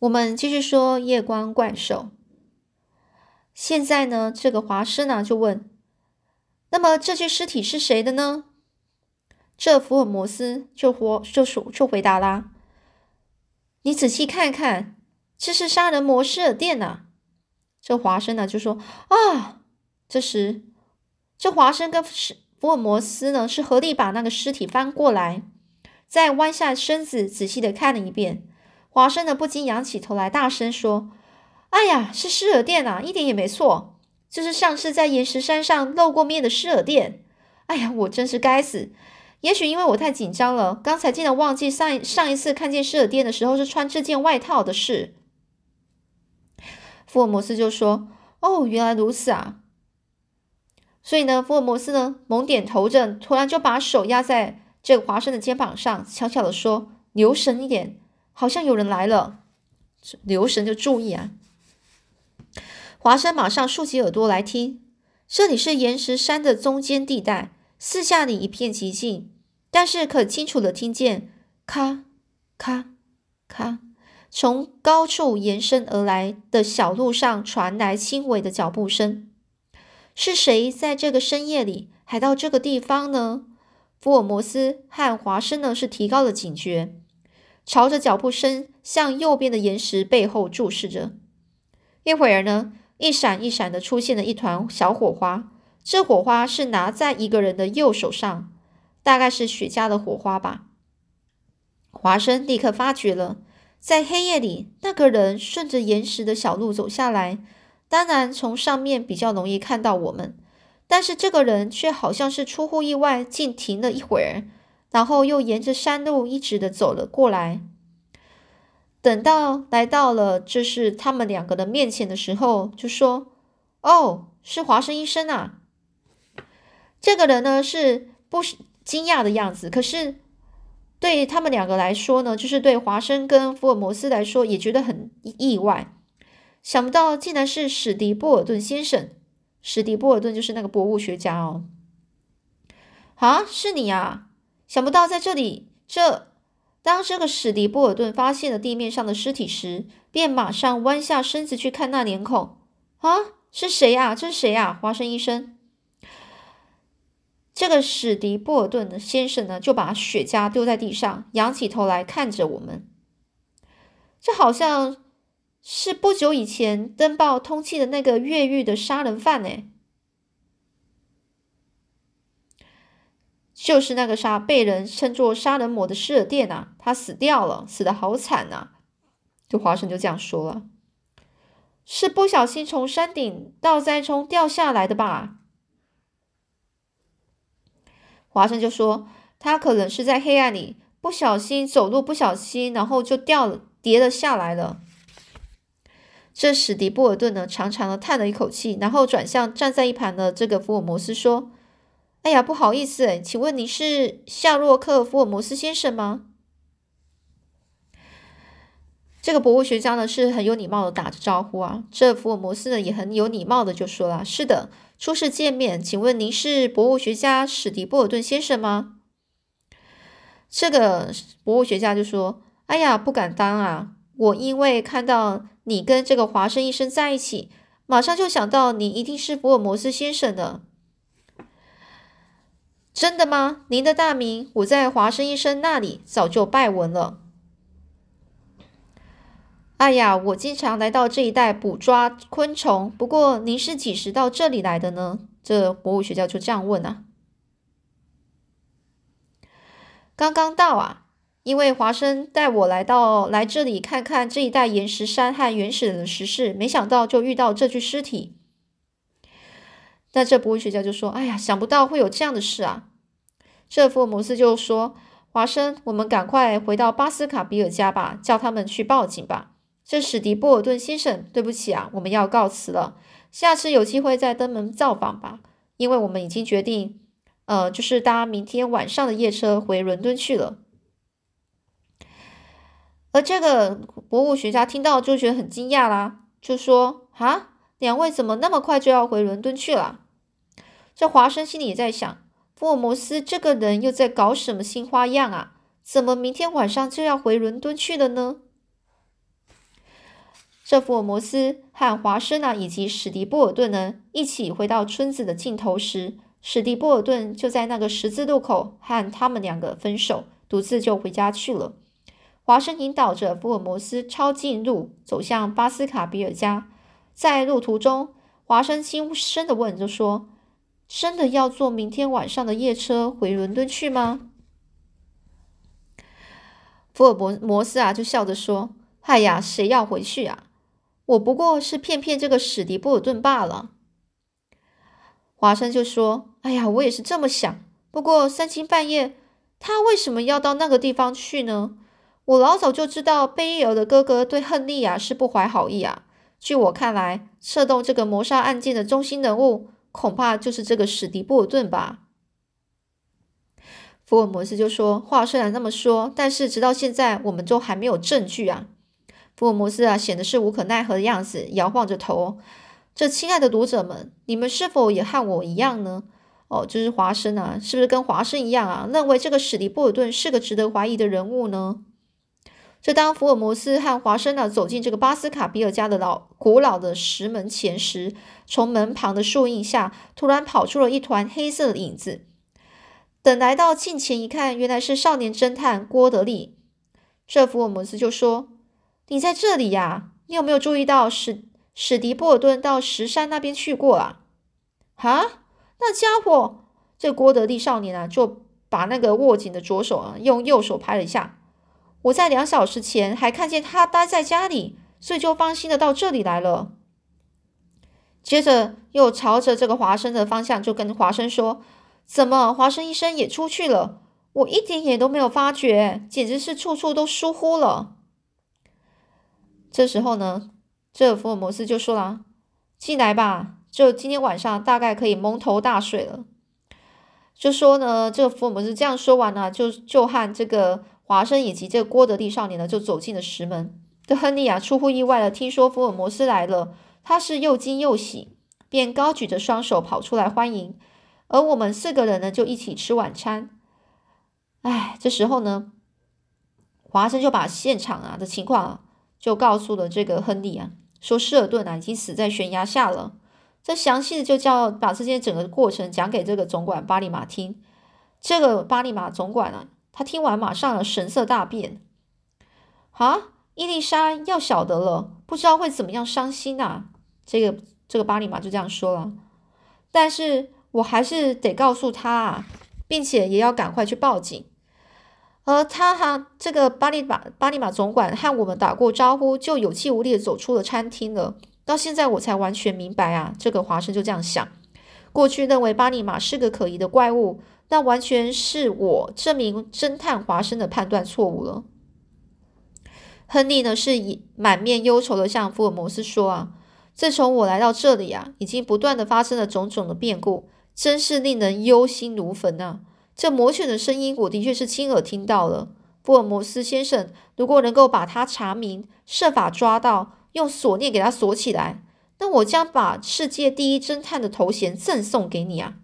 我们继续说夜光怪兽。现在呢，这个华生呢就问：“那么这具尸体是谁的呢？”这福尔摩斯就活就说就回答啦：“你仔细看看，这是杀人魔施尔电呐。”这华生呢就说：“啊！”这时，这华生跟福尔摩斯呢是合力把那个尸体翻过来，再弯下身子仔细的看了一遍。华生呢不禁仰起头来，大声说：“哎呀，是施尔电啊，一点也没错，就是上次在岩石山上露过面的施尔电。哎呀，我真是该死！也许因为我太紧张了，刚才竟然忘记上上一次看见施尔电的时候是穿这件外套的事。”福尔摩斯就说：“哦，原来如此啊。”所以呢，福尔摩斯呢猛点头着，突然就把手压在这个华生的肩膀上，悄悄的说：“留神一点，好像有人来了。”留神就注意啊！华生马上竖起耳朵来听，这里是岩石山的中间地带，四下里一片寂静，但是可清楚的听见咔咔咔，从高处延伸而来的小路上传来轻微的脚步声。是谁在这个深夜里还到这个地方呢？福尔摩斯和华生呢是提高了警觉，朝着脚步声向右边的岩石背后注视着。一会儿呢，一闪一闪的出现了一团小火花，这火花是拿在一个人的右手上，大概是雪茄的火花吧。华生立刻发觉了，在黑夜里，那个人顺着岩石的小路走下来。当然，从上面比较容易看到我们，但是这个人却好像是出乎意外，竟停了一会儿，然后又沿着山路一直的走了过来。等到来到了这是他们两个的面前的时候，就说：“哦，是华生医生啊！”这个人呢是不惊讶的样子，可是对他们两个来说呢，就是对华生跟福尔摩斯来说，也觉得很意外。想不到竟然是史迪波尔顿先生。史迪波尔顿就是那个博物学家哦。啊，是你啊！想不到在这里，这当这个史迪波尔顿发现了地面上的尸体时，便马上弯下身子去看那脸孔。啊，是谁呀？这是谁呀？华生医生。这个史迪波尔顿的先生呢，就把雪茄丢在地上，仰起头来看着我们。这好像。是不久以前登报通缉的那个越狱的杀人犯呢，就是那个杀被人称作杀人魔的施尔电呐，他死掉了，死的好惨呐！就华生就这样说了，是不小心从山顶倒栽中掉下来的吧？华生就说，他可能是在黑暗里不小心走路，不小心，然后就掉了，跌了下来了。这时迪波尔顿呢，长长的叹了一口气，然后转向站在一旁的这个福尔摩斯说：“哎呀，不好意思，请问你是夏洛克·福尔摩斯先生吗？”这个博物学家呢是很有礼貌的打着招呼啊。这福尔摩斯呢也很有礼貌的就说了：“是的，初次见面，请问您是博物学家史迪波尔顿先生吗？”这个博物学家就说：“哎呀，不敢当啊，我因为看到。”你跟这个华生医生在一起，马上就想到你一定是福尔摩斯先生的，真的吗？您的大名我在华生医生那里早就拜闻了。哎呀，我经常来到这一带捕抓昆虫，不过您是几时到这里来的呢？这博物学家就这样问啊。刚刚到啊。因为华生带我来到来这里看看这一带岩石山和原始的石室，没想到就遇到这具尸体。那这博物学家就说：“哎呀，想不到会有这样的事啊！”这福尔摩斯就说：“华生，我们赶快回到巴斯卡比尔家吧，叫他们去报警吧。”这史迪波尔顿先生，对不起啊，我们要告辞了，下次有机会再登门造访吧，因为我们已经决定，呃，就是搭明天晚上的夜车回伦敦去了。而这个博物学家听到就觉得很惊讶啦，就说：“啊，两位怎么那么快就要回伦敦去了？”这华生心里也在想：福尔摩斯这个人又在搞什么新花样啊？怎么明天晚上就要回伦敦去了呢？这福尔摩斯和华生啊，以及史迪波尔顿呢，一起回到村子的尽头时，史迪波尔顿就在那个十字路口和他们两个分手，独自就回家去了。华生引导着福尔摩斯抄近路走向巴斯卡比尔家，在路途中，华生轻声的问着说：“真的要坐明天晚上的夜车回伦敦去吗？”福尔摩摩斯啊，就笑着说：“哎呀，谁要回去啊？”我不过是骗骗这个史迪波尔顿罢了。华生就说：“哎呀，我也是这么想。不过三更半夜，他为什么要到那个地方去呢？我老早就知道贝伊尔的哥哥对亨利啊是不怀好意啊。据我看来，策动这个谋杀案件的中心人物，恐怕就是这个史迪波尔顿吧。”福尔摩斯就说：“话虽然那么说，但是直到现在，我们都还没有证据啊。”福尔摩斯啊，显得是无可奈何的样子，摇晃着头。这亲爱的读者们，你们是否也和我一样呢？哦，就是华生啊，是不是跟华生一样啊，认为这个史迪波尔顿是个值得怀疑的人物呢？这当福尔摩斯和华生呢走进这个巴斯卡比尔家的老古老的石门前时，从门旁的树荫下突然跑出了一团黑色的影子。等来到近前一看，原来是少年侦探郭德利。这福尔摩斯就说。你在这里呀？你有没有注意到史史迪波尔顿到石山那边去过啊？啊，那家伙，这郭德利少年啊，就把那个握紧的左手啊，用右手拍了一下。我在两小时前还看见他待在家里，所以就放心的到这里来了。接着又朝着这个华生的方向，就跟华生说：“怎么，华生医生也出去了？我一点也都没有发觉，简直是处处都疏忽了。”这时候呢，这福尔摩斯就说了：“进来吧，就今天晚上大概可以蒙头大睡了。”就说呢，这个福尔摩斯这样说完呢，就就和这个华生以及这个郭德利少年呢，就走进了石门。这亨利啊，出乎意外的听说福尔摩斯来了，他是又惊又喜，便高举着双手跑出来欢迎。而我们四个人呢，就一起吃晚餐。哎，这时候呢，华生就把现场啊的情况啊。就告诉了这个亨利啊，说施尔顿啊已经死在悬崖下了。这详细的就叫把这些整个过程讲给这个总管巴利马听。这个巴利马总管啊，他听完马上神色大变。啊，伊丽莎要晓得了，不知道会怎么样伤心啊。这个这个巴利马就这样说了。但是我还是得告诉他啊，并且也要赶快去报警。而他哈，这个巴利马巴利马总管和我们打过招呼，就有气无力的走出了餐厅了。到现在我才完全明白啊，这个华生就这样想。过去认为巴利马是个可疑的怪物，那完全是我这名侦探华生的判断错误了。亨利呢，是以满面忧愁的向福尔摩斯说啊，自从我来到这里啊，已经不断的发生了种种的变故，真是令人忧心如焚啊。这魔犬的声音，我的确是亲耳听到了。福尔摩斯先生，如果能够把他查明，设法抓到，用锁链给他锁起来，那我将把世界第一侦探的头衔赠送给你啊！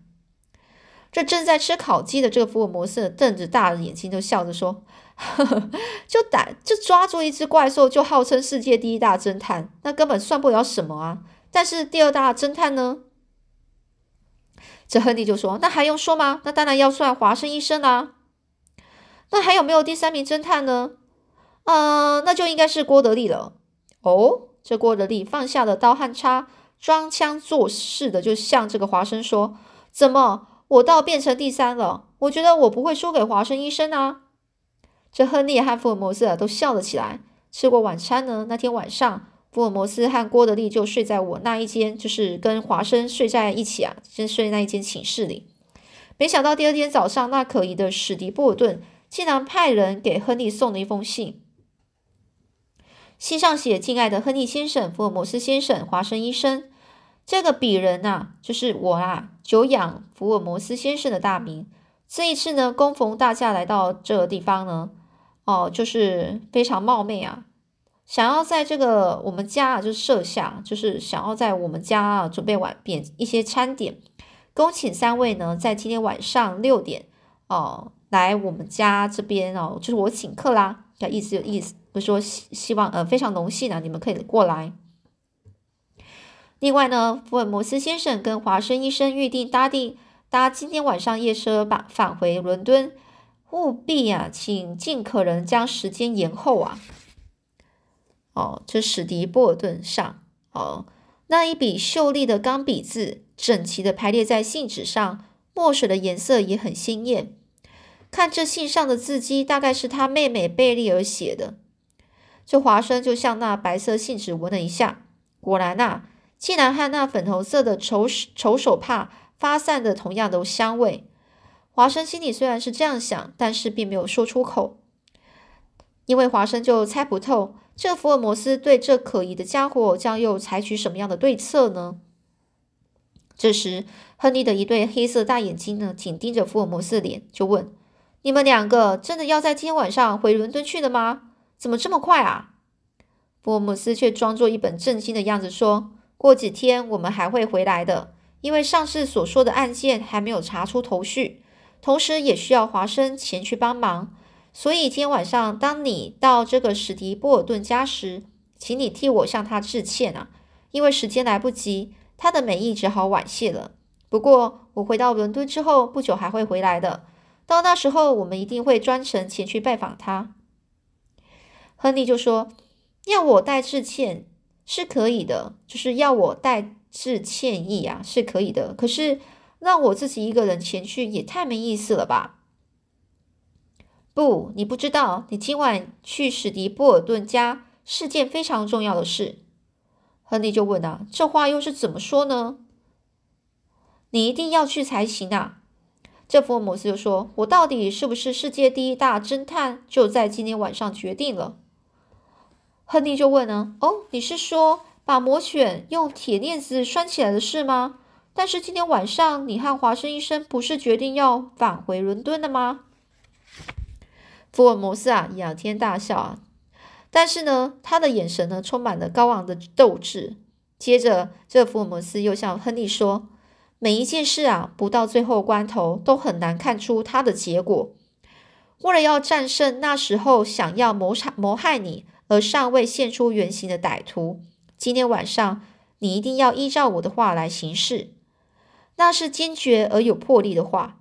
这正在吃烤鸡的这个福尔摩斯瞪着大眼睛，就笑着说：“ 呵呵，就打就抓住一只怪兽，就号称世界第一大侦探，那根本算不了什么啊！但是第二大侦探呢？”这亨利就说：“那还用说吗？那当然要算华生医生啦。那还有没有第三名侦探呢？嗯，那就应该是郭德利了。哦，这郭德利放下了刀和叉，装腔作势的就向这个华生说：‘怎么，我倒变成第三了？我觉得我不会输给华生医生啊。’这亨利和福尔摩斯都笑了起来。吃过晚餐呢，那天晚上。”福尔摩斯和郭德利就睡在我那一间，就是跟华生睡在一起啊，先睡那一间寝室里。没想到第二天早上，那可疑的史迪波尔顿竟然派人给亨利送了一封信，信上写：“敬爱的亨利先生、福尔摩斯先生、华生医生。”这个鄙人呐，就是我啊，久仰福尔摩斯先生的大名。这一次呢，恭逢大驾来到这个地方呢，哦，就是非常冒昧啊。想要在这个我们家啊，就是设下，就是想要在我们家啊准备晚点一些餐点，恭请三位呢，在今天晚上六点哦，来我们家这边哦，就是我请客啦。叫意思有意思，就说希希望呃非常荣幸啊，你们可以过来。另外呢，福尔摩斯先生跟华生医生预定搭定搭今天晚上夜车返返回伦敦，务必啊，请尽可能将时间延后啊。哦，这史迪波尔顿上哦，那一笔秀丽的钢笔字整齐的排列在信纸上，墨水的颜色也很鲜艳。看这信上的字迹，大概是他妹妹贝利尔写的。这华生就向那白色信纸闻了一下，果然呐。竟然和那粉红色的丑丑手帕发散的同样的香味。华生心里虽然是这样想，但是并没有说出口，因为华生就猜不透这福尔摩斯对这可疑的家伙将又采取什么样的对策呢？这时，亨利的一对黑色大眼睛呢，紧盯着福尔摩斯的脸，就问：“你们两个真的要在今天晚上回伦敦去了吗？怎么这么快啊？”福尔摩斯却装作一本正经的样子说。过几天我们还会回来的，因为上次所说的案件还没有查出头绪，同时也需要华生前去帮忙。所以今天晚上当你到这个史迪波尔顿家时，请你替我向他致歉啊，因为时间来不及，他的美意只好婉谢了。不过我回到伦敦之后不久还会回来的，到那时候我们一定会专程前去拜访他。亨利就说：“要我代致歉。”是可以的，就是要我代致歉意啊，是可以的。可是让我自己一个人前去也太没意思了吧？不，你不知道，你今晚去史迪波尔顿家是件非常重要的事。亨利就问啊，这话又是怎么说呢？你一定要去才行啊！这福尔摩斯就说：“我到底是不是世界第一大侦探，就在今天晚上决定了。”亨利就问呢：“哦，你是说把魔犬用铁链子拴起来的事吗？但是今天晚上你和华生医生不是决定要返回伦敦的吗？”福尔摩斯啊，仰天大笑啊！但是呢，他的眼神呢，充满了高昂的斗志。接着，这福尔摩斯又向亨利说：“每一件事啊，不到最后关头，都很难看出它的结果。为了要战胜那时候想要谋杀谋害你。”而尚未现出原形的歹徒，今天晚上你一定要依照我的话来行事。那是坚决而有魄力的话。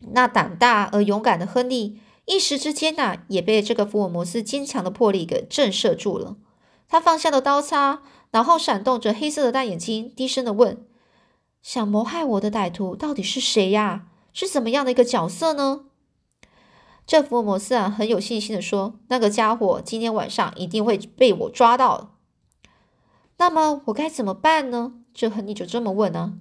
那胆大而勇敢的亨利，一时之间呐，也被这个福尔摩斯坚强的魄力给震慑住了。他放下了刀叉，然后闪动着黑色的大眼睛，低声的问：“想谋害我的歹徒到底是谁呀？是怎么样的一个角色呢？”这福尔摩斯啊，很有信心的说：“那个家伙今天晚上一定会被我抓到。”那么我该怎么办呢？这亨利就这么问呢。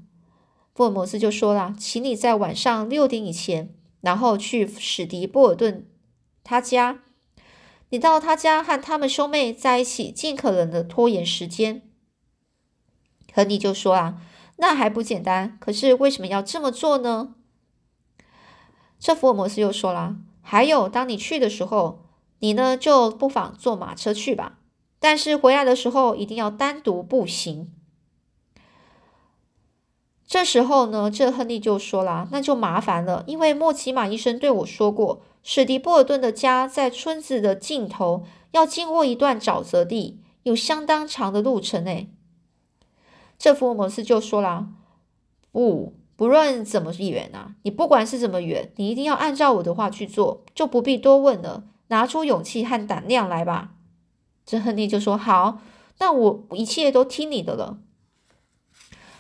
福尔摩斯就说了：“请你在晚上六点以前，然后去史迪波尔顿他家。你到他家和他们兄妹在一起，尽可能的拖延时间。”亨利就说啊：“那还不简单？可是为什么要这么做呢？”这福尔摩斯又说了。还有，当你去的时候，你呢就不妨坐马车去吧。但是回来的时候一定要单独步行。这时候呢，这亨利就说了：“那就麻烦了，因为莫奇马医生对我说过，史迪波尔顿的家在村子的尽头，要经过一段沼泽地，有相当长的路程。”诶，这福尔摩斯就说了：“不。”不论怎么远啊，你不管是怎么远，你一定要按照我的话去做，就不必多问了。拿出勇气和胆量来吧。这亨利就说：“好，那我一切都听你的了。”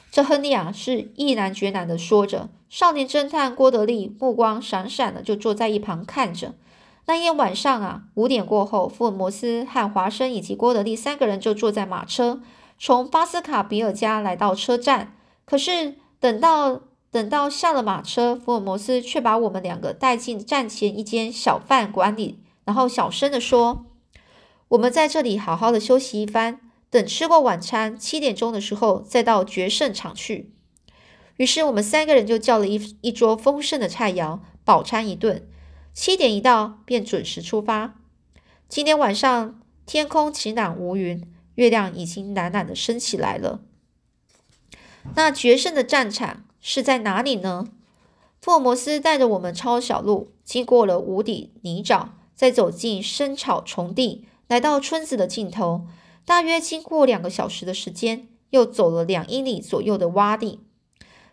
这亨利啊，是毅然决然的说着。少年侦探郭德利目光闪闪的，就坐在一旁看着。那天晚上啊，五点过后，福尔摩斯和华生以及郭德利三个人就坐在马车，从巴斯卡比尔家来到车站。可是。等到等到下了马车，福尔摩斯却把我们两个带进站前一间小饭馆里，然后小声的说：“我们在这里好好的休息一番，等吃过晚餐，七点钟的时候再到决胜场去。”于是我们三个人就叫了一一桌丰盛的菜肴，饱餐一顿。七点一到，便准时出发。今天晚上天空晴朗无云，月亮已经懒懒的升起来了。那决胜的战场是在哪里呢？福尔摩斯带着我们抄小路，经过了无底泥沼，再走进深草丛地，来到村子的尽头。大约经过两个小时的时间，又走了两英里左右的洼地。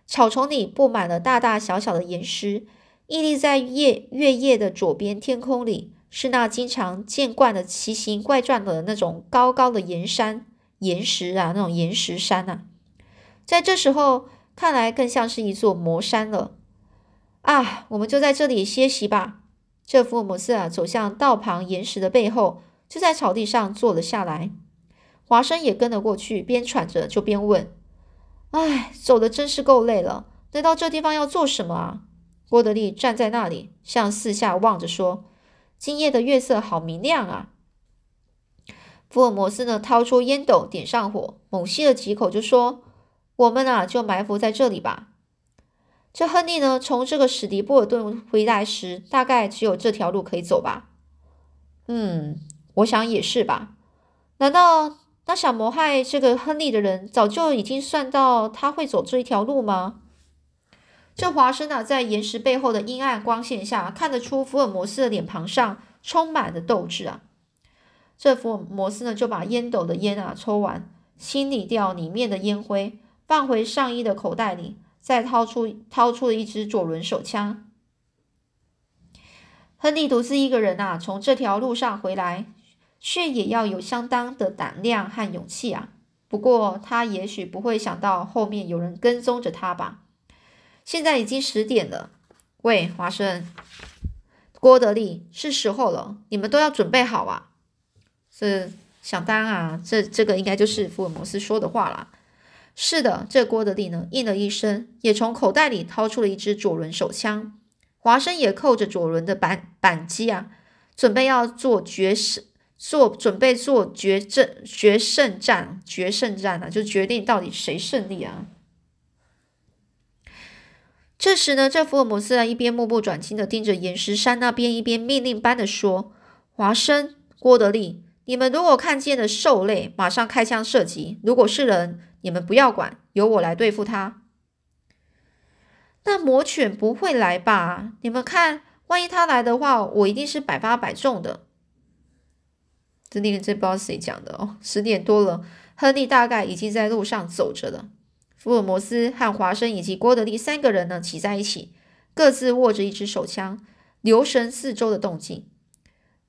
草丛里布满了大大小小的岩石，屹立在夜月夜的左边天空里，是那经常见惯的奇形怪状的那种高高的岩山、岩石啊，那种岩石山啊，在这时候看来更像是一座魔山了。啊，我们就在这里歇息吧。这福尔摩斯啊，走向道旁岩石的背后，就在草地上坐了下来。华生也跟了过去，边喘着就边问：“哎，走的真是够累了。来到这地方要做什么啊？”郭德利站在那里，向四下望着说：“今夜的月色好明亮啊！”福尔摩斯呢，掏出烟斗，点上火，猛吸了几口，就说：“我们啊，就埋伏在这里吧。”这亨利呢，从这个史迪波尔顿回来时，大概只有这条路可以走吧？嗯，我想也是吧。难道？那想谋害这个亨利的人，早就已经算到他会走这一条路吗？这华生啊，在岩石背后的阴暗光线下，看得出福尔摩斯的脸庞上充满了斗志啊。这福尔摩斯呢，就把烟斗的烟啊抽完，清理掉里面的烟灰，放回上衣的口袋里，再掏出掏出了一支左轮手枪。亨利独自一个人啊，从这条路上回来。却也要有相当的胆量和勇气啊！不过他也许不会想到后面有人跟踪着他吧。现在已经十点了。喂，华生，郭德利，是时候了，你们都要准备好啊！是想当啊，这这个应该就是福尔摩斯说的话啦。是的，这郭德利呢应了一声，也从口袋里掏出了一支左轮手枪。华生也扣着左轮的扳扳机啊，准备要做绝死。做准备做决胜决胜战决胜战啊，就决定到底谁胜利啊！这时呢，这福尔摩斯啊一边目不转睛的盯着岩石山那边，一边命令般的说：“华生、郭德利，你们如果看见了兽类，马上开枪射击；如果是人，你们不要管，由我来对付他。”那魔犬不会来吧？你们看，万一他来的话，我一定是百发百中的。这令人真不知道谁讲的哦。十点多了，亨利大概已经在路上走着了。福尔摩斯和华生以及郭德利三个人呢，挤在一起，各自握着一支手枪，留神四周的动静。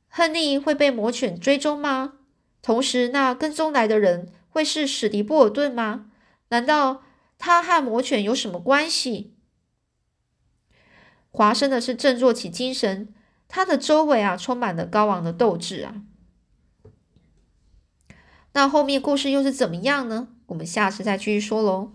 亨利会被魔犬追踪吗？同时，那跟踪来的人会是史迪波尔顿吗？难道他和魔犬有什么关系？华生的是振作起精神，他的周围啊，充满了高昂的斗志啊。那后面故事又是怎么样呢？我们下次再继续说喽。